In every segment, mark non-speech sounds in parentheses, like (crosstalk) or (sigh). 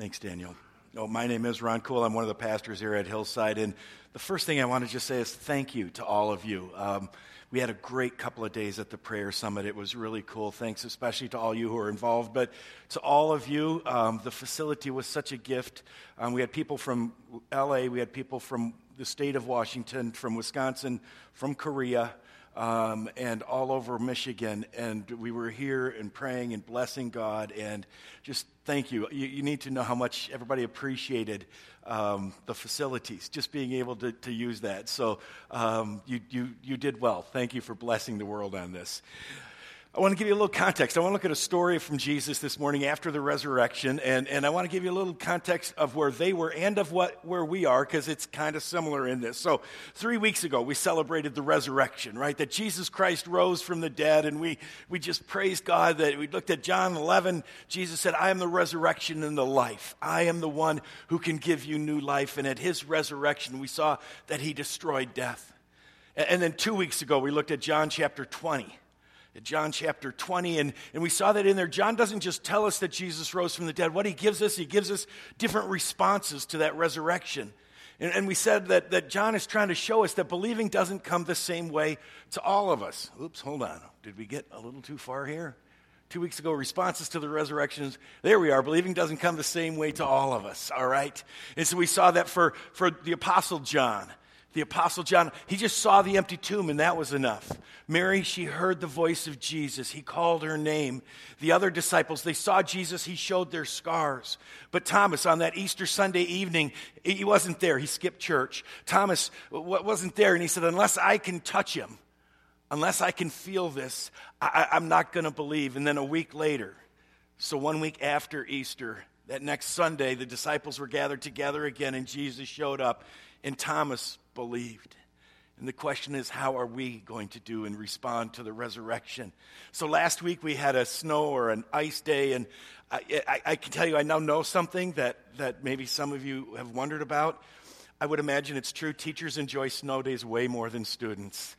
Thanks, Daniel. Oh, my name is Ron Cool. I'm one of the pastors here at Hillside. And the first thing I want to just say is thank you to all of you. Um, we had a great couple of days at the prayer summit. It was really cool. Thanks especially to all you who are involved. But to all of you, um, the facility was such a gift. Um, we had people from LA, we had people from the state of Washington, from Wisconsin, from Korea um, and all over Michigan. And we were here and praying and blessing God. And just thank you. You, you need to know how much everybody appreciated um, the facilities, just being able to, to use that. So um, you, you, you did well. Thank you for blessing the world on this. I want to give you a little context. I want to look at a story from Jesus this morning after the resurrection, and, and I want to give you a little context of where they were and of what where we are, because it's kind of similar in this. So, three weeks ago, we celebrated the resurrection, right? That Jesus Christ rose from the dead, and we, we just praised God that we looked at John 11. Jesus said, I am the resurrection and the life. I am the one who can give you new life. And at his resurrection, we saw that he destroyed death. And, and then two weeks ago, we looked at John chapter 20 John chapter 20, and, and we saw that in there. John doesn't just tell us that Jesus rose from the dead. What he gives us, he gives us different responses to that resurrection. And, and we said that, that John is trying to show us that believing doesn't come the same way to all of us. Oops, hold on. Did we get a little too far here? Two weeks ago, responses to the resurrections. There we are. Believing doesn't come the same way to all of us, all right? And so we saw that for, for the Apostle John the Apostle John, he just saw the empty tomb and that was enough. Mary, she heard the voice of Jesus. He called her name. The other disciples, they saw Jesus. He showed their scars. But Thomas, on that Easter Sunday evening, he wasn't there. He skipped church. Thomas wasn't there and he said, Unless I can touch him, unless I can feel this, I, am not going to believe. And then a week later, so one week after Easter, that next Sunday, the disciples were gathered together again and Jesus showed up. And Thomas believed. And the question is, how are we going to do and respond to the resurrection? So last week we had a snow or an ice day, and I, I, I, can tell you I now know something that, that maybe some of you have wondered about. I would imagine it's true. Teachers enjoy snow days way more than students.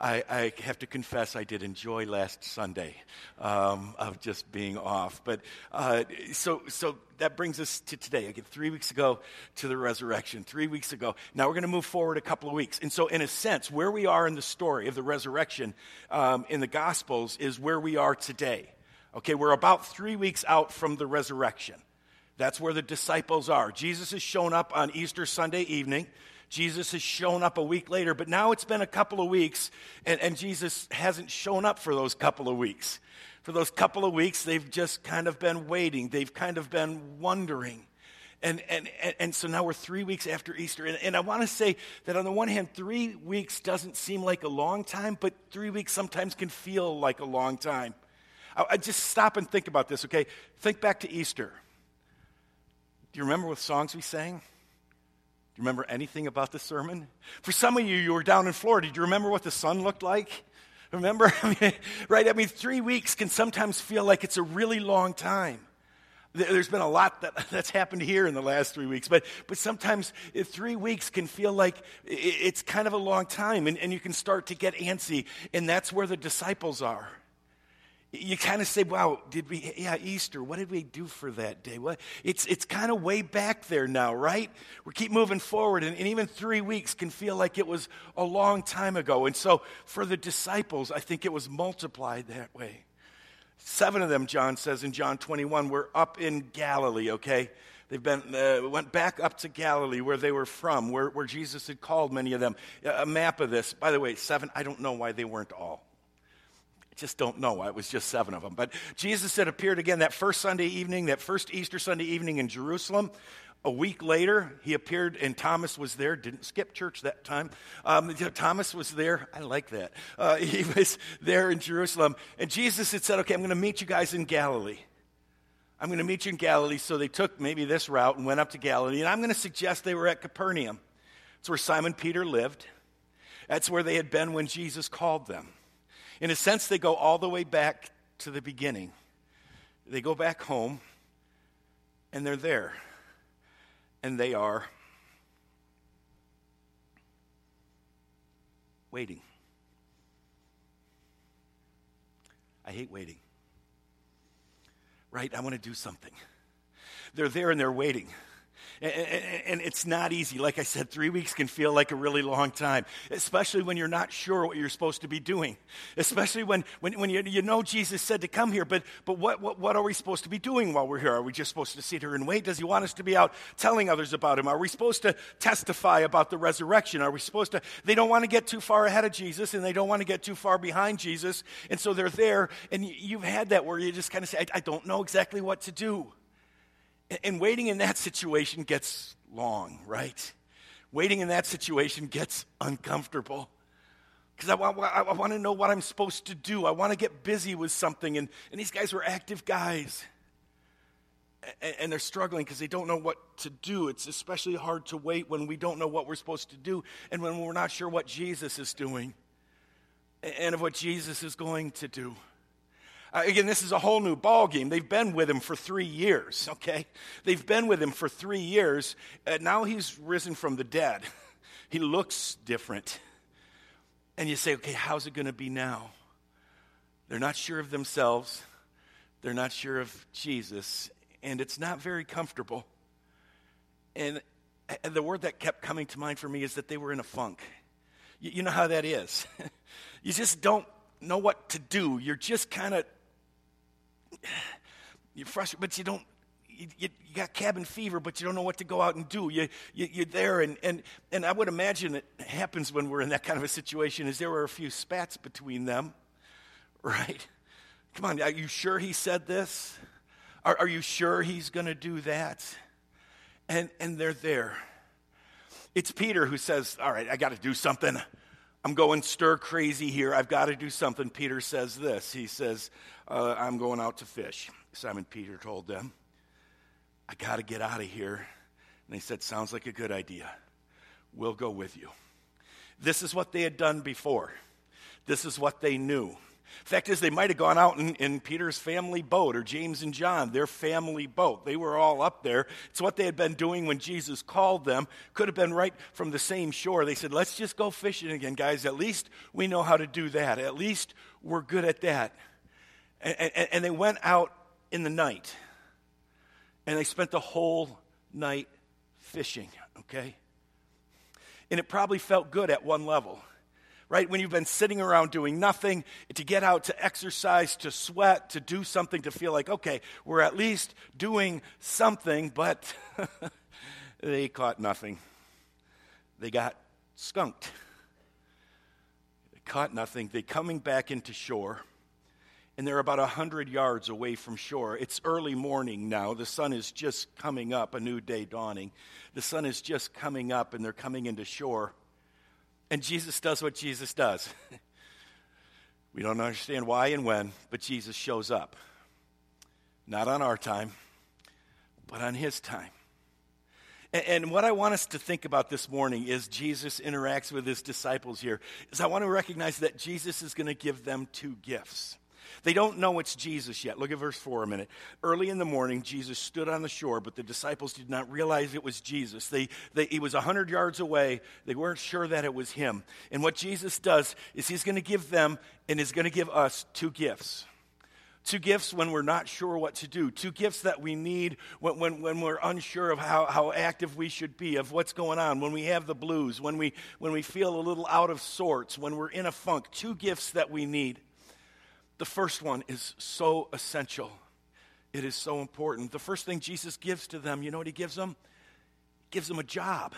I, I, have to confess I did enjoy last Sunday um, of just being off. But uh, so, so that brings us to today. Again, three weeks ago to the resurrection. Three weeks ago. Now we're going to move forward a couple of weeks. And so, in a sense, where we are in the story of the resurrection um, in the Gospels is where we are today. Okay, we're about three weeks out from the resurrection. That's where the disciples are. Jesus has shown up on Easter Sunday evening. Jesus has shown up a week later, but now it's been a couple of weeks, and, and Jesus hasn't shown up for those couple of weeks. For those couple of weeks, they've just kind of been waiting, they've kind of been wondering. And, and, and, so now we're three weeks after Easter. And, and I want to say that on the one hand, three weeks doesn't seem like a long time, but three weeks sometimes can feel like a long time. I, I just stop and think about this, okay? Think back to Easter. Do you remember what songs we sang? You remember anything about the sermon? For some of you, you were down in Florida. Do you remember what the sun looked like? Remember? (laughs) I mean, right? I mean, three weeks can sometimes feel like it's a really long time. There's been a lot that, (laughs) that's happened here in the last three weeks, but, but sometimes eh, three weeks can feel like it's kind of a long time, and, and you can start to get antsy, and that's where the disciples are you kind of say, wow, did we, yeah, Easter, what did we do for that day? What, it's, it's kind of way back there now, right? We keep moving forward, and, and even three weeks can feel like it was a long time ago. And so for the disciples, I think it was multiplied that way. Seven of them, John says in John 21, were up in Galilee, okay? They've been, uh, went back up to Galilee where they were from, where, where Jesus had called many of them. A map of this. By the way, seven, I don't know why they weren't all just don't know. It was just seven of them. But Jesus had appeared again that first Sunday evening, that first Easter Sunday evening in Jerusalem. A week later, he appeared, and Thomas was there. Didn't skip church that time. Um, Thomas was there. I like that. Uh, (laughs) he was there in Jerusalem. And Jesus had said, Okay, I'm going to meet you guys in Galilee. I'm going to meet you in Galilee. So they took maybe this route and went up to Galilee. And I'm going to suggest they were at Capernaum. It's where Simon Peter lived. That's where they had been when Jesus called them. In a sense, they go all the way back to the beginning. They go back home, and they're there. And they are waiting. I hate waiting. Right? I want to do something. they're there and they're waiting. And it's not easy. Like I said, three weeks can feel like a really long time, especially when you're not sure what you're supposed to be doing. Especially when, when, when you, you know Jesus said to come here, but, but what, what, what are we supposed to be doing while we're here? Are we just supposed to sit here and wait? Does he want us to be out telling others about him? Are we supposed to testify about the resurrection? Are we supposed to? They don't want to get too far ahead of Jesus and they don't want to get too far behind Jesus. And so they're there, and you've had that where you just kind of say, I, I don't know exactly what to do. And waiting in that situation gets long, right? Waiting in that situation gets uncomfortable. Because I, I, I want to know what I'm supposed to do. I want to get busy with something. And, and these guys were active guys. And, and they're struggling because they don't know what to do. It's especially hard to wait when we don't know what we're supposed to do and when we're not sure what Jesus is doing and of what Jesus is going to do. Uh, again, this is a whole new ball game. They've been with him for three years, (laughs) okay? They've been with him for three years. and now he's risen from the dead. (laughs) He looks different. And you say, okay, how's it going to be now? They're not sure of themselves, they're not sure of Jesus, and it's not very comfortable. And the word that kept coming to mind for me is that they were in a funk. You, you know how that is. (laughs) you just don't know what to do. You're just kind of (sighs) you're frustrated, but you don't. You, you, you, got cabin fever, but you don't know what to go out and do. You, you, you're there, and, and, and I would imagine it happens when we're in that kind of a situation. Is there were a few spats between them, (laughs) right? Come on, are you sure he said this? Are, are you sure he's going to do that? And and they're there. It's Peter who says, "All right, I got to do something. I'm going stir crazy here. I've got to do something." Peter says this. He says, uh, I'm going out to fish. Simon Peter told them, I got to get out of here. And they said, Sounds like a good idea. We'll go with you. This is what they had done before. This is what they knew. Fact is, they might have gone out in, in, Peter's family boat or James and John, their family boat. They were all up there. It's what they had been doing when Jesus called them. Could have been right from the same shore. They said, Let's just go fishing again, guys. At least we know how to do that. At least we're good at that. And, and, and they went out in the night. And they spent the whole night fishing, okay? And it probably felt good at one level, right? When you've been sitting around doing nothing, to get out to exercise, to sweat, to do something, to feel like, okay, we're at least doing something, but (laughs) they caught nothing. They got skunked. They caught nothing. They coming back into shore and they're about 100 yards away from shore. It's early morning now. The sun is just coming up, a new day dawning. The sun is just coming up, and they're coming into shore. And Jesus does what Jesus does. (laughs) we don't understand why and when, but Jesus shows up. Not on our time, but on his time. And, what I want us to think about this morning is Jesus interacts with his disciples here. Is I want to recognize that Jesus is going to give them two gifts. They don't know it's Jesus yet. Look at verse 4 a minute. Early in the morning, Jesus stood on the shore, but the disciples did not realize it was Jesus. They, they, he was 100 yards away. They weren't sure that it was him. And what Jesus does is he's going to give them and is going to give us two gifts. Two gifts when we're not sure what to do. Two gifts that we need when, when, when we're unsure of how, how active we should be, of what's going on, when we have the blues, when we, when we feel a little out of sorts, when we're in a funk. Two gifts that we need. The first one is so essential. It is so important. The first thing Jesus gives to them, you know what he gives them? He gives them a job.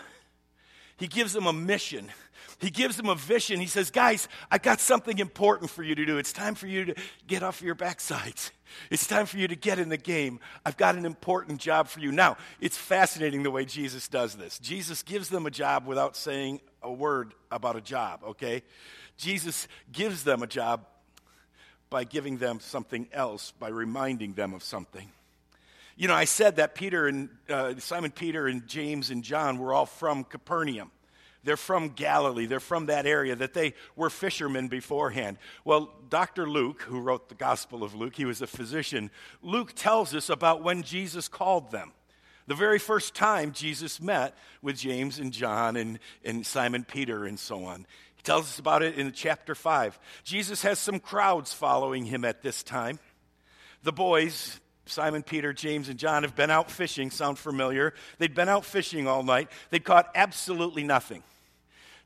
He gives them a mission. He gives them a vision. He says, Guys, I got something important for you to do. It's time for you to get off your backsides. It's time for you to get in the game. I've got an important job for you. Now, it's fascinating the way Jesus does this. Jesus gives them a job without saying a word about a job, okay? Jesus gives them a job by giving them something else, by reminding them of something. You know, I said that Peter and uh, Simon Peter and James and John were all from Capernaum. They're from Galilee. They're from that area, that they were fishermen beforehand. Well, Dr. Luke, who wrote the Gospel of Luke, he was a physician. Luke tells us about when Jesus called them. The very first time Jesus met with James and John and, and Simon Peter and so on. Tells us about it in chapter 5. Jesus has some crowds following him at this time. The boys, Simon, Peter, James, and John have been out fishing. Sound familiar? They'd been out fishing all night. They'd caught absolutely nothing.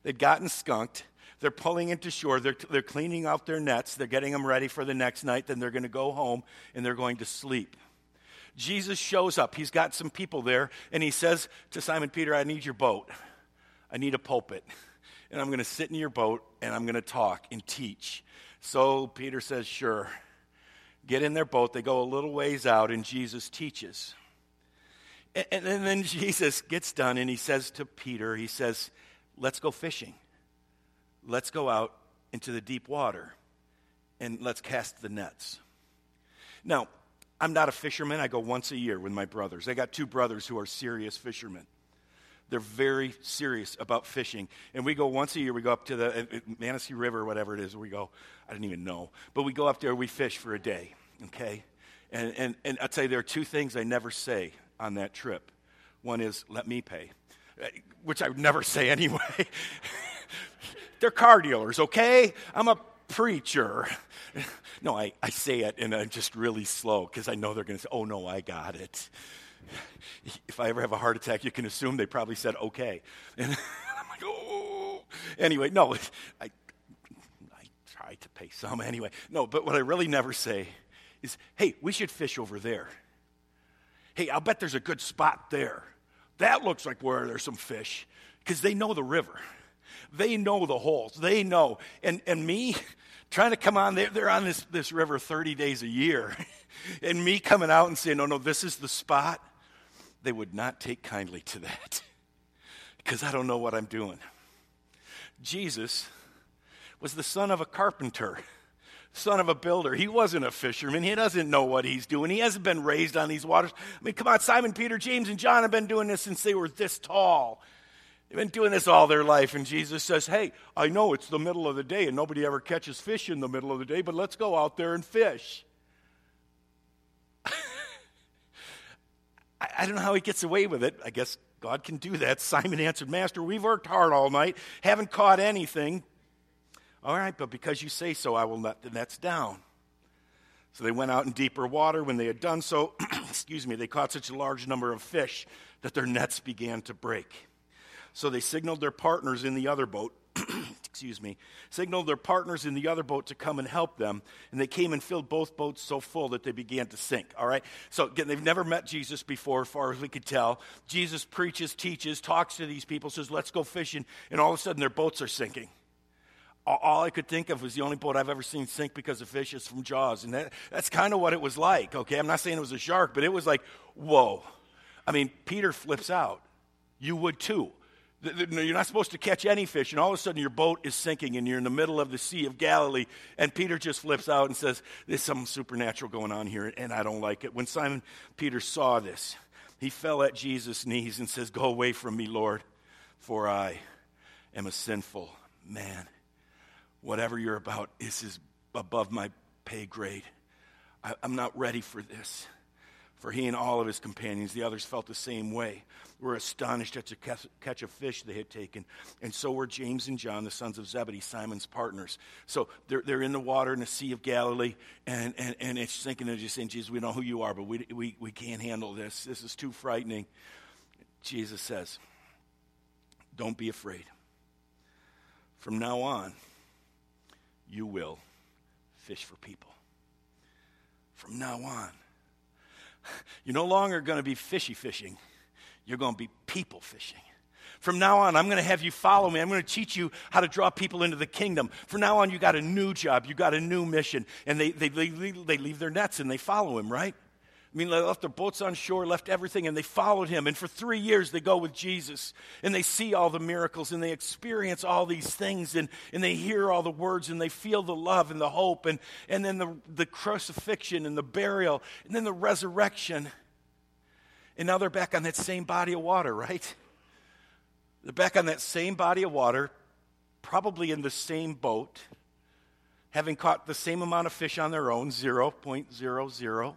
They'd gotten skunked. They're pulling into shore. They're, they're cleaning out their nets. They're getting them ready for the next night. Then they're going to go home and they're going to sleep. Jesus shows up. He's got some people there, and he says to Simon Peter, I need your boat. I need a pulpit. And I'm going to sit in your boat and I'm going to talk and teach. So Peter says, Sure. Get in their boat. They go a little ways out, and Jesus teaches. And, and then Jesus gets done and he says to Peter, He says, Let's go fishing. Let's go out into the deep water and let's cast the nets. Now, I'm not a fisherman. I go once a year with my brothers. I got two brothers who are serious fishermen. They're very serious about fishing. And we go once a year, we go up to the uh, uh, Manistee River whatever it is. We go, I didn't even know. But we go up there, we fish for a day, okay? And, and, and tell you, there are two things I never say on that trip. One is, let me pay, uh, which I would never (laughs) say anyway. (laughs) They're car dealers, okay? I'm a preacher. (laughs) No, I, I say it and I'm just really slow because I know they're going to say, oh, no, I got it. (laughs) If I ever have a heart attack, you can assume they probably said, okay. (laughs) And I'm like, oh. Anyway, no, I, I try to pay some (laughs) anyway. No, but what I really never say is, hey, we should fish over there. Hey, I'll bet there's a good spot there. That looks like where there's some fish because they know the river. They know the holes. They know. And, and me trying to come on, they're, they're on this, this river 30 days a year. and me coming out and saying, no, no, this is the spot, they would not take kindly to that (laughs) because I don't know what I'm doing. Jesus was the son of a carpenter, (laughs) son of a builder. He wasn't a fisherman. He doesn't know what he's doing. He hasn't been raised on these waters. I mean, come on, Simon, Peter, James, and John have been doing this since they were this tall. They've been doing this all their life, and Jesus says, Hey, I know it's the middle of the day, and nobody ever catches fish in the middle of the day, but let's go out there and fish. I, I don't know how he gets away with it. I guess God can do that. (laughs) Simon answered, Master, we've worked hard all night, haven't caught anything. All right, but because you say so, I will let the nets down. So they went out in deeper water. When they had done so, (clears throat) excuse me, they caught such a large number of fish that their nets began to break. So they signaled their partners in the other boat, (clears throat) excuse me, signaled their partners in the other boat to come and help them. And they came and filled both boats so full that they began to sink. All right? So again, they've never met Jesus before, as far as we could tell. Jesus preaches, teaches, talks to these people, says, let's go fishing. And all of a sudden, their boats are sinking. All I could think of was the only boat I've ever seen sink because of fish is from Jaws. And that, that's kind of what it was like, okay? I'm not saying it was a shark, but it was like, whoa. I mean, Peter flips out. You would too. You're not supposed to catch any fish, and all of a sudden your boat is sinking, and you're in the middle of the Sea of Galilee. And Peter just flips out and says, There's something supernatural going on here, and I don't like it. When Simon Peter saw this, he fell at Jesus' knees and says, Go away from me, Lord, for I am a sinful man. Whatever you're about, this is above my pay grade. I, I'm not ready for this. For he and all of his companions, the others, felt the same way, were astonished at the catch of fish they had taken. And so were James and John, the sons of Zebedee, Simon's partners. So they're, they're in the water in the Sea of Galilee, and, and, and it's thinking, they're just saying, Jesus, we know who you are, but we, we, we can't handle this. This is too frightening. Jesus says, Don't be afraid. From now on, you will fish for people. From now on. (laughs) You're no longer going to be fishy fishing, you're going to be people fishing. From now on, I'm going to have you follow me. I'm going to teach you how to draw people into the kingdom. From now on, you got a new job, you got a new mission. And they, they, they, they leave their nets and they follow him, right? I mean, they left their boats on shore, left everything, and they followed him. And for three years, they go with Jesus. And they see all the miracles, and they experience all these things, and, and they hear all the words, and they feel the love and the hope, and, and then the, the crucifixion and the burial, and then the resurrection. And now they're back on that same body of water, right? They're back on that same body of water, probably in the same boat, having caught the same amount of fish on their own, 0.00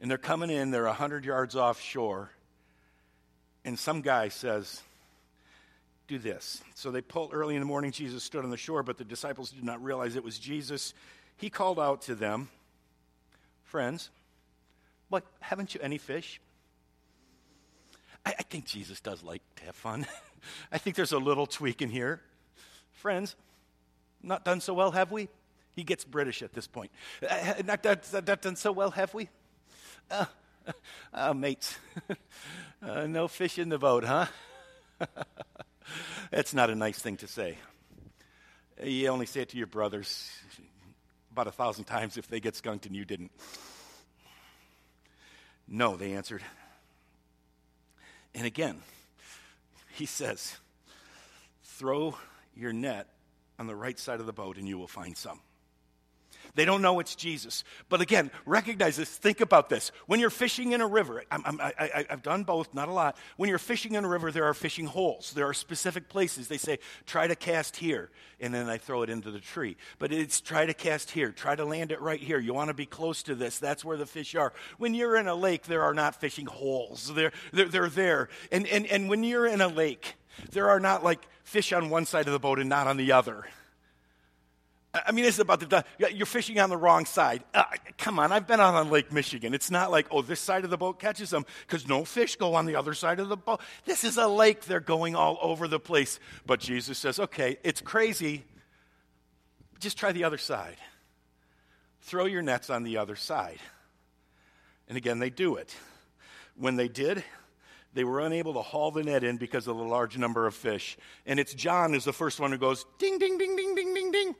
and they're coming in, they're 100 yards offshore, and some guy says, Do this. So they pull early in the morning, Jesus stood on the shore, but the disciples did not realize it was Jesus. He called out to them, Friends, What, haven't you any fish? I, I think Jesus does like to have fun. (laughs) I think there's a little tweak in here. Friends, not done so well, have we? He gets British at this point. Uh, (laughs) not, done, not done so well, have we? Uh, (laughs) mates, (laughs) uh, no fish in the boat, huh? (laughs) That's not a nice thing to say. You only say it to your brothers about a thousand times if they get skunked and you didn't. No, they answered. And again, he says, throw your net on the right side of the boat and you will find some. They don't know it's Jesus. But again, recognize this. Think about this. When you're fishing in a river, i have done both, not a lot. When you're fishing in a river, there are fishing holes. There are specific places. They say, try to cast here, and then I throw it into the tree. But it's try to cast here. Try to land it right here. You want to be close to this. That's where the fish are. When you're in a lake, there are not fishing holes. They're, they're, they're there. And, and, and when you're in a lake, there are not like fish on one side of the boat and not on the other. I mean, it's about the you're fishing on the wrong side. Uh, come on, I've been out on Lake Michigan. It's not like oh, this side of the boat catches them because no fish go on the other side of the boat. This is a lake; they're going all over the place. But Jesus says, "Okay, it's crazy. Just try the other side. Throw your nets on the other side." And again, they do it. When they did, they were unable to haul the net in because of the large number of fish. And it's John is the first one who goes ding, ding, ding, ding, ding, ding, ding.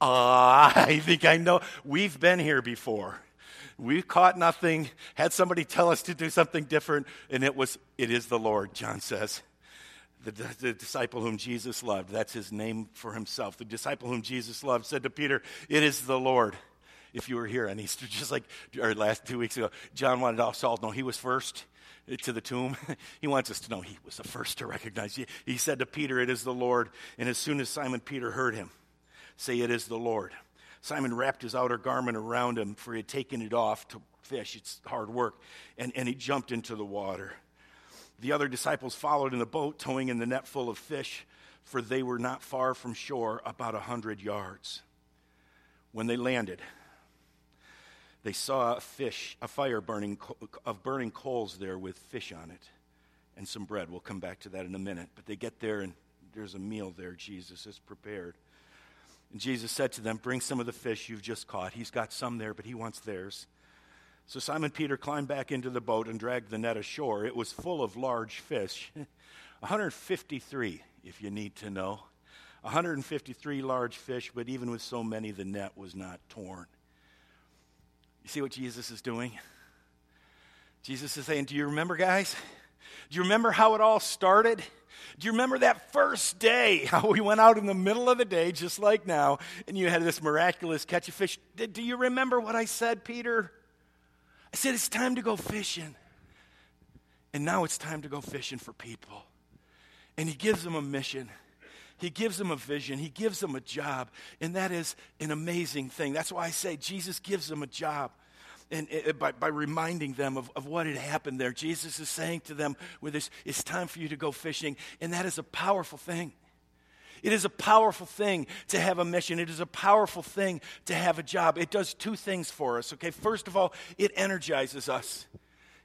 Uh, (laughs) I think I know. We've been here before. We've caught nothing, had somebody tell us to do something different, and it was, it is the Lord, John says. The, the, disciple whom Jesus loved, that's his name for himself. The disciple whom Jesus loved said to Peter, It is the Lord. If you were here on Easter, (laughs) just like or last two weeks ago, John wanted us all to know he was first to the tomb. (laughs) he wants us to know he was the first to recognize. He, he said to Peter, It is the Lord. And as soon as Simon Peter heard him, Say, It is the Lord. Simon wrapped his outer garment around him, for he had taken it off to fish. It's hard work. And, and he jumped into the water. The other disciples followed in the boat, towing in the net full of fish, for they were not far from shore, about a hundred yards. When they landed, they saw a fish, a fire burning of burning coals there with fish on it and some bread. We'll come back to that in a minute. But they get there and there's a meal there Jesus has prepared. And Jesus said to them, Bring some of the fish you've just caught. He's got some there, but he wants theirs. So Simon Peter climbed back into the boat and dragged the net ashore. It was full of large fish (laughs) 153, if you need to know. 153 large fish, but even with so many, the net was not torn. You see what Jesus is doing? Jesus is saying, Do you remember, guys? Do you remember how it all started? Do you remember that first day, (laughs) how we went out in the middle of the day, just like now, and you had this miraculous catch of fish? Do you remember what I said, Peter? I said, it's time to go fishing. And now it's time to go fishing for people. And he gives them a mission. He gives them a vision. He gives them a job. And that is an amazing thing. That's why I say Jesus gives them a job and, by, by reminding them of, of what had happened there. Jesus is saying to them with this, it's time for you to go fishing. And that is a powerful thing. It is a powerful thing to have a mission. It is a powerful thing to have a job. It does two things for us, okay? First of all, it energizes us.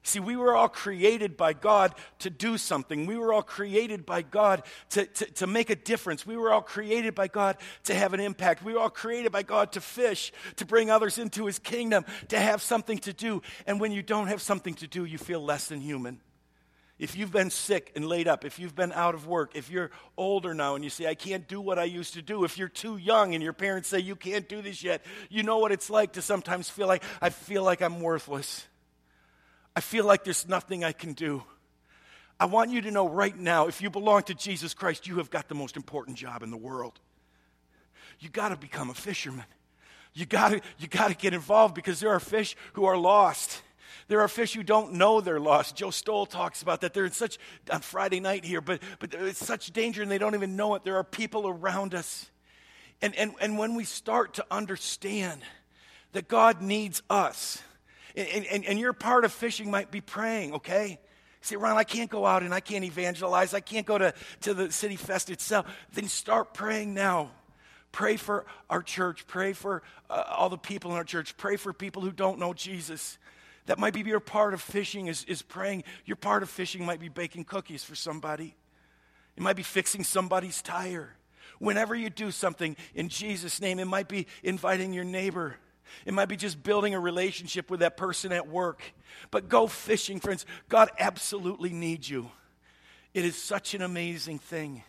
See, we were all created by God to do something. We were all created by God to, to, to, make a difference. We were all created by God to have an impact. We were all created by God to fish, to bring others into His kingdom, to have something to do. And when you don't have something to do, you feel less than human. If you've been sick and laid up, if you've been out of work, if you're older now and you say, I can't do what I used to do, if you're too young and your parents say, You can't do this yet, you know what it's like to sometimes feel like, I feel like I'm worthless. I feel like there's nothing I can do. I want you to know right now if you belong to Jesus Christ, you have got the most important job in the world. You got to become a fisherman. You got to you got to get involved because there are fish who are lost. There are fish who don't know they're lost. Joe Stoll talks about that. They're in such on Friday night here, but but it's such danger and they don't even know it. There are people around us. And and and when we start to understand that God needs us, and, and, and your part of fishing might be praying, okay? Say, Ron, I can't go out and I can't evangelize. I can't go to, to the city fest itself. Then start praying now. Pray for our church. Pray for uh, all the people in our church. Pray for people who don't know Jesus. That might be your part of fishing is, is praying. Your part of fishing might be baking cookies for somebody. It might be fixing somebody's tire. Whenever you do something in Jesus' name, it might be inviting your neighbor. It might be just building a relationship with that person at work. But go fishing, friends. God absolutely needs you. It is such an amazing thing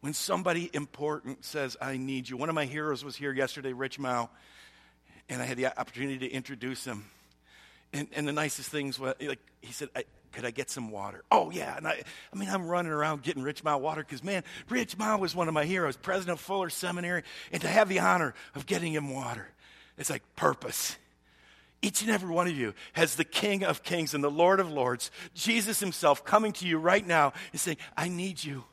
when somebody important says, I need you. One of my heroes was here yesterday, Rich Mouw, and I had the opportunity to introduce him. And, and the nicest things was, like, he said, could I get some water? Oh, yeah. And I, I mean, I'm running around getting Rich Mouw water because, man, Rich Mouw was one of my heroes, president of Fuller Seminary, and to have the honor of getting him water, it's like purpose. Each and every one of you has the King of Kings and the Lord of Lords, Jesus Himself, coming to you right now and saying, I need you.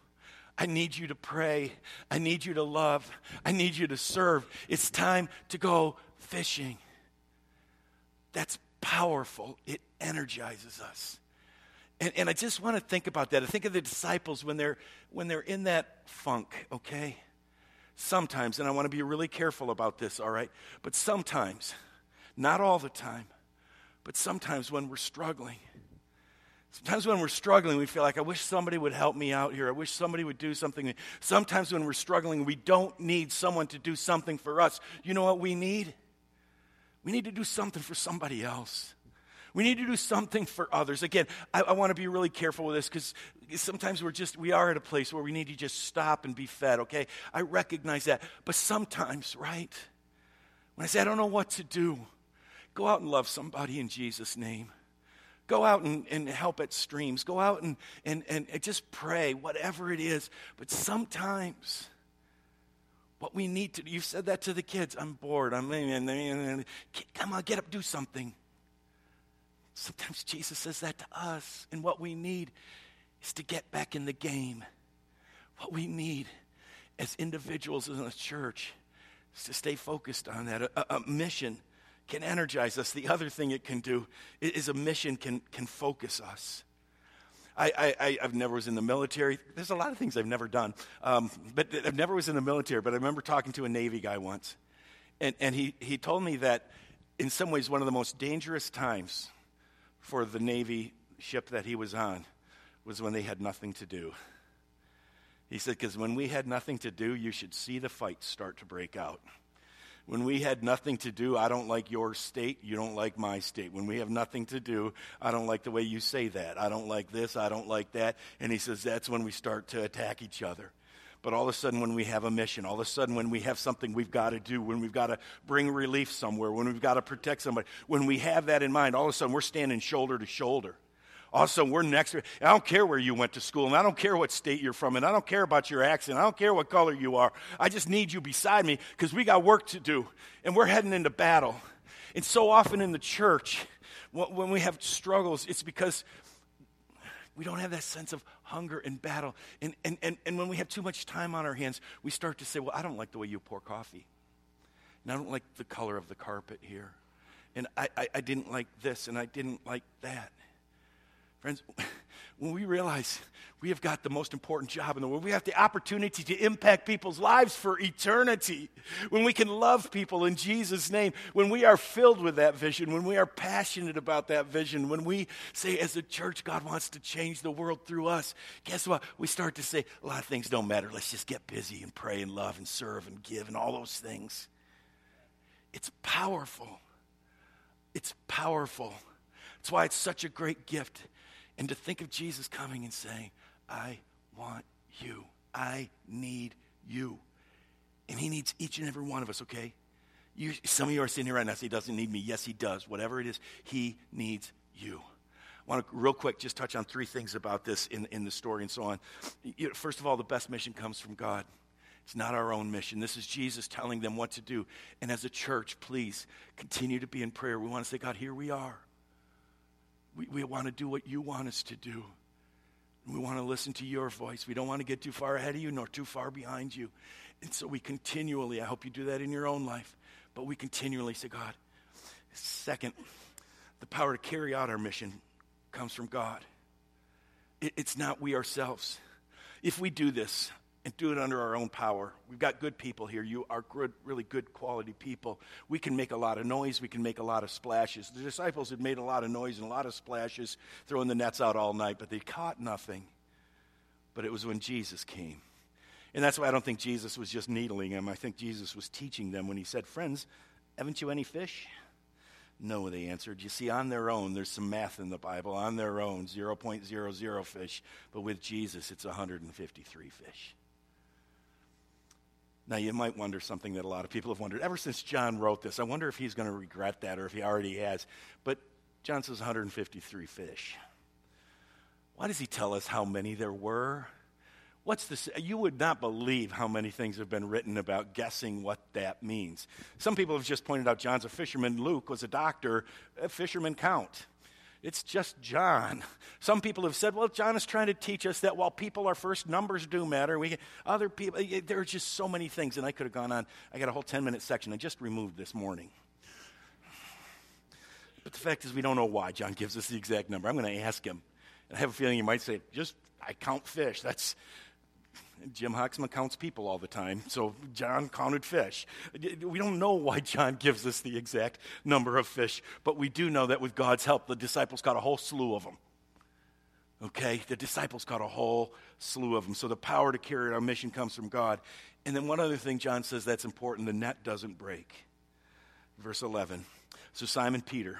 I need you to pray. I need you to love. I need you to serve. It's time to go fishing. That's powerful. It energizes us. And, and I just want to think about that. I think of the disciples when they're, when they're in that funk, okay? Sometimes, and I want to be really careful about this, all right? But sometimes, not all the time, but sometimes when we're struggling, Sometimes when we're struggling, we feel like, I wish somebody would help me out here. I wish somebody would do something. Sometimes when we're struggling, we don't need someone to do something for us. You know what we need? We need to do something for somebody else. We need to do something for others. Again, I, I want to be really careful with this because sometimes we're just, we are at a place where we need to just stop and be fed, okay? I recognize that. But sometimes, right? When I say, I don't know what to do, go out and love somebody in Jesus' name. Go out and, and help at streams. Go out and, and, and just pray, whatever it is. But sometimes, what we need to, you said that to the kids. I'm bored. I'm, come on, get up, do something. Sometimes Jesus says that to us, and what we need is to get back in the game. What we need as individuals in the church is to stay focused on that. A, a, mission can energize us. The other thing it can do is a mission can, can focus us. I, I, I've never was in the military. There's a lot of things I've never done, um, but I've never was in the military. But I remember talking to a Navy guy once, and, and he, he told me that in some ways one of the most dangerous times for the Navy ship that he was on was when they had nothing to do. He said, because when we had nothing to do, you should see the fights start to break out. When we had nothing to do, I don't like your state, you don't like my state. When we have nothing to do, I don't like the way you say that. I don't like this, I don't like that. And he says, that's when we start to attack each other. But all of a sudden, when we have a mission, all of a sudden, when we have something we've got to do, when we've got to bring relief somewhere, when we've got to protect somebody, when we have that in mind, all of a sudden we're standing shoulder to shoulder. Also, we're next. I don't care where you went to school, and I don't care what state you're from, and I don't care about your accent. I don't care what color you are. I just need you beside me because we got work to do, and we're heading into battle. And so often in the church, when we have struggles, it's because we don't have that sense of hunger and battle. And, and, and, and when we have too much time on our hands, we start to say, Well, I don't like the way you pour coffee. And I don't like the color of the carpet here. And I, I, I didn't like this, and I didn't like that. Friends, (laughs) when we realize we have got the most important job in the world, we have the opportunity to impact people's lives for eternity. When we can love people in Jesus' name, when we are filled with that vision, when we are passionate about that vision, when we say, as a church, God wants to change the world through us, guess what? We start to say, a lot of things don't matter. Let's just get busy and pray and love and serve and give and all those things. It's powerful. It's powerful. That's why it's such a great gift and to think of Jesus coming and saying, I want you. I need you. And he needs each and every one of us, okay? You, some of you are sitting here right now, say, he doesn't need me. Yes, he does. Whatever it is, he needs you. I want to real quick just touch on three things about this in, in the story and so on. First of all, the best mission comes from God. It's not our own mission. This is Jesus telling them what to do. And as a church, please continue to be in prayer. We want to say, God, here we are. We, we want to do what you want us to do. We want to listen to your voice. We don't want to get too far ahead of you nor too far behind you. And so we continually, I hope you do that in your own life, but we continually say, God, second, the power to carry out our mission comes from God. It, it's not we ourselves. If we do this, and do it under our own power. We've got good people here. You are good, really good quality people. We can make a lot of noise. We can make a lot of splashes. The disciples had made a lot of noise and a lot of splashes, throwing the nets out all night, but they caught nothing. But it was when Jesus came. And that's why I don't think Jesus was just needling them. I think Jesus was teaching them when he said, Friends, haven't you any fish? No, they answered. You see, on their own, there's some math in the Bible. On their own, 0.00 fish. But with Jesus, it's 153 fish. Now, you might wonder something that a lot of people have wondered. Ever since John wrote this, I wonder if he's going to regret that or if he already has. But John says 153 fish. Why does he tell us how many there were? What's this? You would not believe how many things have been written about guessing what that means. Some people have just pointed out John's a fisherman. Luke was a doctor. Uh, fishermen count. It's just John. Some people have said, well, John is trying to teach us that while people are first, numbers do matter. We, other people, there are just so many things, and I could have gone on. I got a whole 10 minute section I just removed this morning. But the fact is, we don't know why John gives us the exact number. I'm going to ask him. And I have a feeling you might say, just, I count fish. That's, Jim Hoxman counts people all the time, so John counted fish. We don't know why John gives us the exact number of fish, but we do know that with God's help, the disciples got a whole slew of them. Okay? The disciples got a whole slew of them. So the power to carry our mission comes from God. And then one other thing John says that's important the net doesn't break. Verse 11. So Simon Peter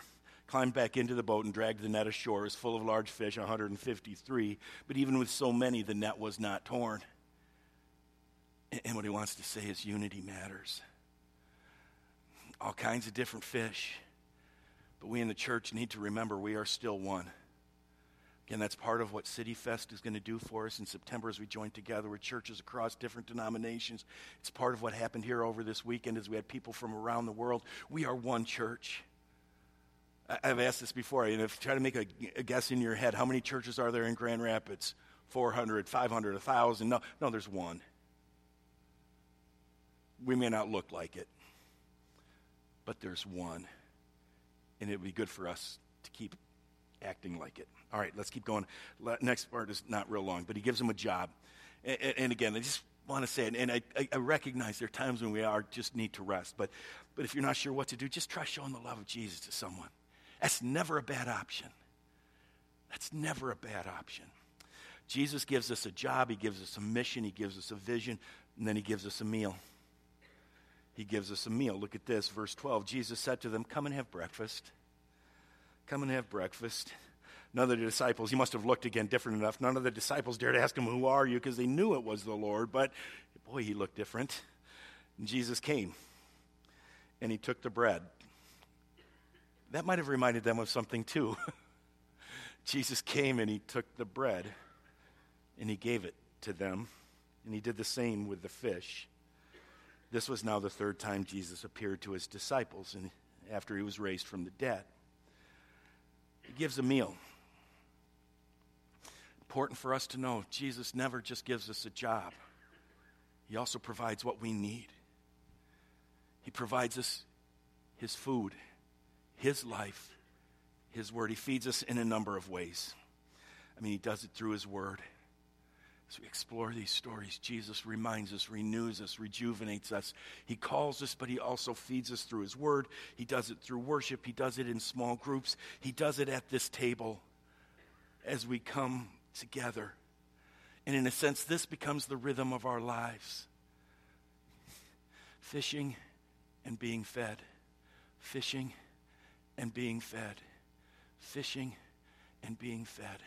climbed back into the boat and dragged the net ashore. It was full of large fish, 153. But even with so many, the net was not torn. And what he wants to say is unity matters. All kinds of different fish. But we in the church need to remember we are still one. Again, that's part of what City Fest is going to do for us in September as we join together with churches across different denominations. It's part of what happened here over this weekend as we had people from around the world. We are one church. I've asked this before, and if try to make a, a guess in your head, how many churches are there in Grand Rapids? 400, 500, 1,000? No, no, there's one we may not look like it, but there's one. And it would be good for us to keep acting like it. All right, let's keep going. Next part is not real long, but he gives him a job. And, and again, I just want to say it, and I, I, recognize there are times when we are just need to rest. But, but if you're not sure what to do, just try showing the love of Jesus to someone. That's never a bad option. That's never a bad option. Jesus gives us a job, he gives us a mission, he gives us a vision, and then he gives us a meal he gives us a meal. Look at this, verse 12. Jesus said to them, Come and have breakfast. Come and have breakfast. None of the disciples, he must have looked again different enough. None of the disciples dared ask him, Who are you? because they knew it was the Lord. But boy, he looked different. And Jesus came and he took the bread. That might have reminded them of something too. (laughs) Jesus came and he took the bread and he gave it to them. And he did the same with the fish. This was now the third time Jesus appeared to his disciples and after he was raised from the dead. He gives a meal. Important for us to know Jesus never just gives us a job, He also provides what we need. He provides us His food, His life, His word. He feeds us in a number of ways. I mean, He does it through His word. As we explore these stories, Jesus reminds us, renews us, rejuvenates us. He calls us, but He also feeds us through His Word. He does it through worship. He does it in small groups. He does it at this table as we come together. And in a sense, this becomes the rhythm of our lives fishing and being fed, fishing and being fed, fishing and being fed.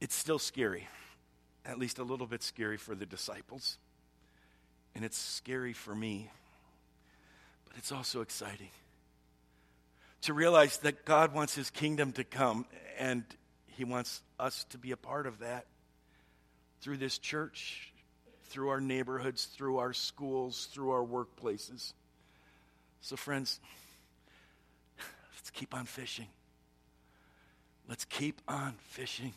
It's still scary at least a little bit scary for the disciples. And it's scary for me. But it's also exciting to realize that God wants his kingdom to come and he wants us to be a part of that through this church, through our neighborhoods, through our schools, through our workplaces. So, friends, let's keep on fishing. Let's keep on fishing.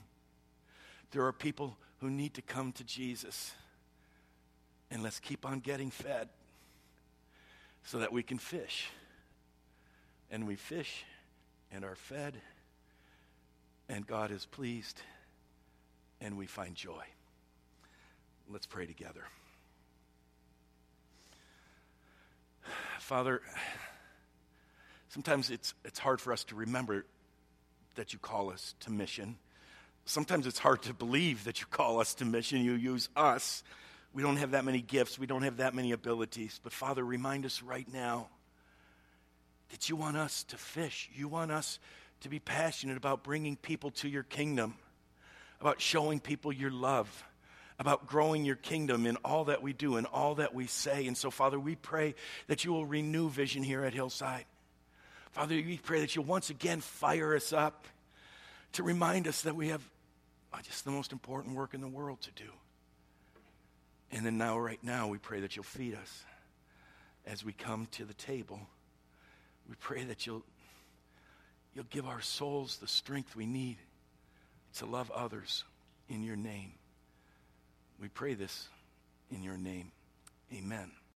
There are people who need to come to Jesus. And let's keep on getting fed so that we can fish. And we fish and are fed, and God is pleased, and we find joy. Let's pray together. Father, sometimes it's, it's hard for us to remember that you call us to mission. Sometimes it's hard to believe that you call us to mission. You use us. We don't have that many gifts, we don't have that many abilities. But Father, remind us right now that you want us to fish. You want us to be passionate about bringing people to your kingdom, about showing people your love, about growing your kingdom in all that we do and all that we say. And so, Father, we pray that you will renew vision here at Hillside. Father, we pray that you'll once again fire us up to remind us that we have uh, just the most important work in the world to do. And then now, right now, we pray that you'll feed us as we come to the table. We pray that you'll, you'll give our souls the strength we need to love others in your name. We pray this in your name. Amen.